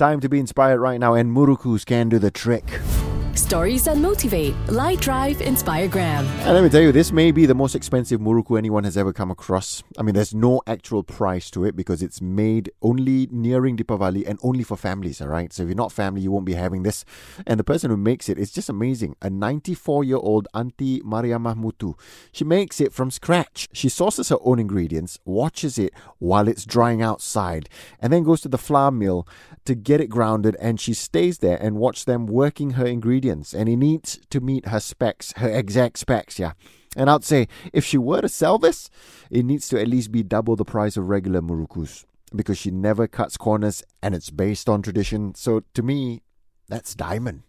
Time to be inspired right now, and Murukus can do the trick. Stories that motivate. Light Drive inspire Inspiregram. And let me tell you, this may be the most expensive muruku anyone has ever come across. I mean, there's no actual price to it because it's made only nearing Deepavali and only for families, all right? So if you're not family, you won't be having this. And the person who makes it is just amazing. A 94 year old Auntie Mariammah Muthu. She makes it from scratch. She sources her own ingredients, watches it while it's drying outside, and then goes to the flour mill to get it grounded. And she stays there and watch them working her ingredients and it needs to meet her specs, her exact specs, yeah. And I'd say if she were to sell this, it needs to at least be double the price of regular murukus because she never cuts corners and it's based on tradition. So to me, that's diamond.